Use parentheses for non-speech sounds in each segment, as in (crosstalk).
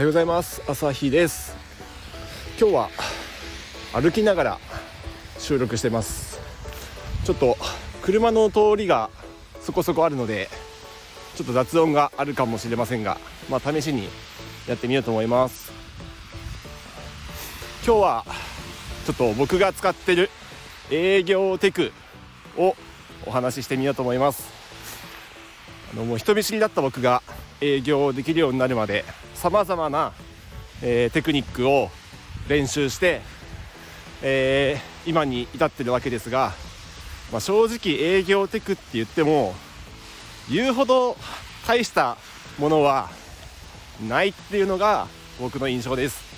はようございます。朝日です。今日は歩きながら収録してます。ちょっと車の通りがそこそこあるのでちょっと雑音があるかもしれませんがまあ試しにやってみようと思います。今日はちょっと僕が使ってる営業テクをお話ししてみようと思います。あのもう人見知りだった僕が営業できるようになるまでさまざまな、えー、テクニックを練習して、えー、今に至ってるわけですが、まあ、正直営業テクって言っても言うほど大したものはないっていうのが僕の印象です。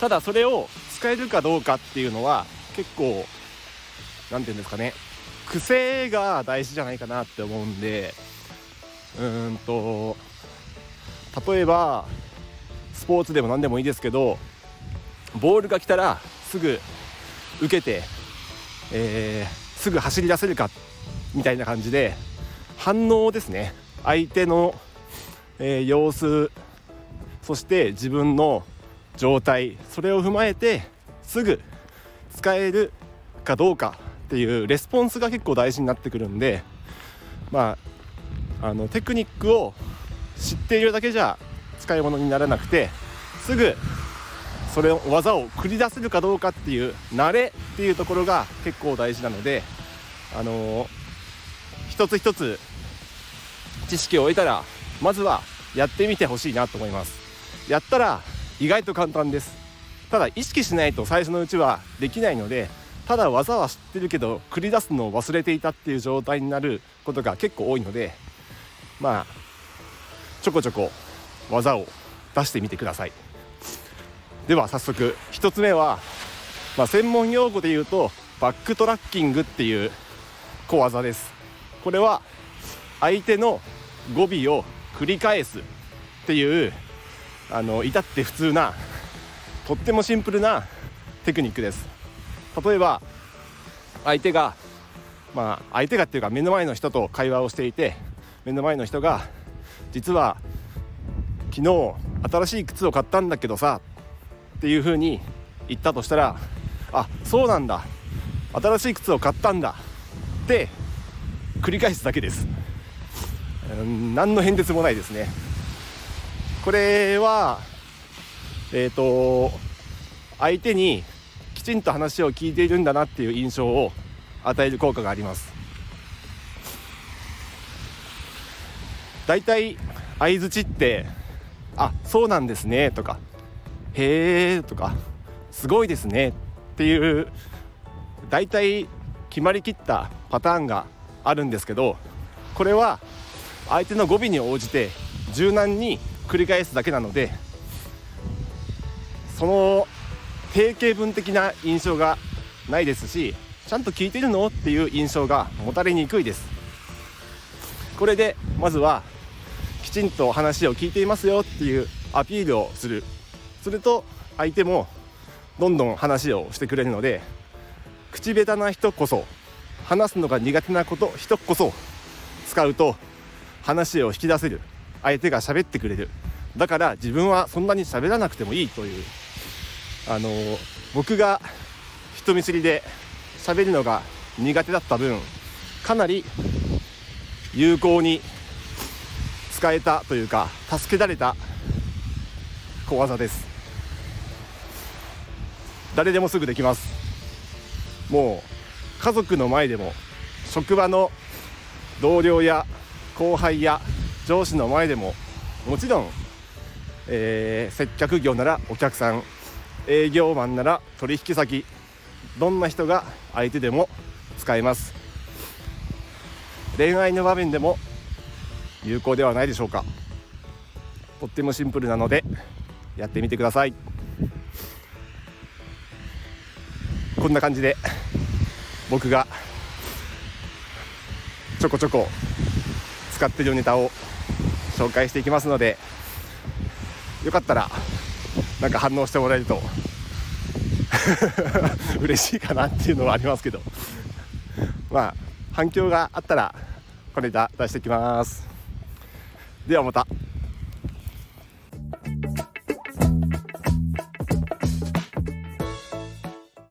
ただそれを使えるかどうかっていうのは結構何て言うんですかね癖が大事じゃないかなって思うんでうんと例えばスポーツでも何でもいいですけどボールが来たらすぐ受けて、えー、すぐ走り出せるかみたいな感じで反応ですね。相手の、えー、様子そして自分の状態それを踏まえてすぐ使えるかどうかっていうレスポンスが結構大事になってくるんでまああのテクニックを知っているだけじゃ使い物にならなくてすぐそれを技を繰り出せるかどうかっていう慣れっていうところが結構大事なのであのー、一つ一つ知識を得たらまずはやってみてほしいなと思います。やったら意外と簡単です。ただ意識しないと最初のうちはできないのでただ技は知ってるけど繰り出すのを忘れていたっていう状態になることが結構多いのでまあちょこちょこ技を出してみてください。では早速1つ目は、まあ、専門用語で言うとバックトラッキングっていう小技です。これは相手の語尾を繰り返すっていうあの至って普通なとってもシンプルなテクニックです。例えば相手がまあ相手がっていうか目の前の人と会話をしていて目の前の人が実は昨日新しい靴を買ったんだけどさっていう風に言ったとしたらあそうなんだ。新しい靴を買ったんだ。って繰り返すだけです。何の変哲もないですね。これはえっ、ー、と相手にきちんと話を聞いているんだなっていう印象を与える効果があります。だいたい相づちって「あそうなんですね」とか「へえ」とか「すごいですね」っていうだいたい決まりきったパターンがあるんですけどこれは相手の語尾に応じて柔軟に繰り返すだけなのでその定型文的な印象がないですしちゃんと聞いてるの？っていう印象が持たれにくいです。これでまずはきちんと話を聞いていますよっていうアピールをする。すると相手もどんどん話をしてくれるので口下手な人こそ話すのが苦手なこと人こそ使うと話を引き出せる。相手が喋ってくれる。だから自分はそんなに喋らなくてもいいという。あの僕が人見知りで喋るのが苦手だった分かなり有効に使えたというか助けられた小技です。誰でもすぐできます。もう家族の前でも職場の同僚や後輩や上司の前でももちろん、えー、接客業ならお客さん営業マンなら取引先どんな人が相手でも使えます。恋愛の場面でも有効ではないでしょうか。とってもシンプルなのでやってみてください。こんな感じで僕がちょこちょこ使ってるネタを紹介していきますのでよかったらなんか反応してもらえると (laughs) 嬉しいかなっていうのはありますけど。まあ反響があったらこれ出してきます。ではまた。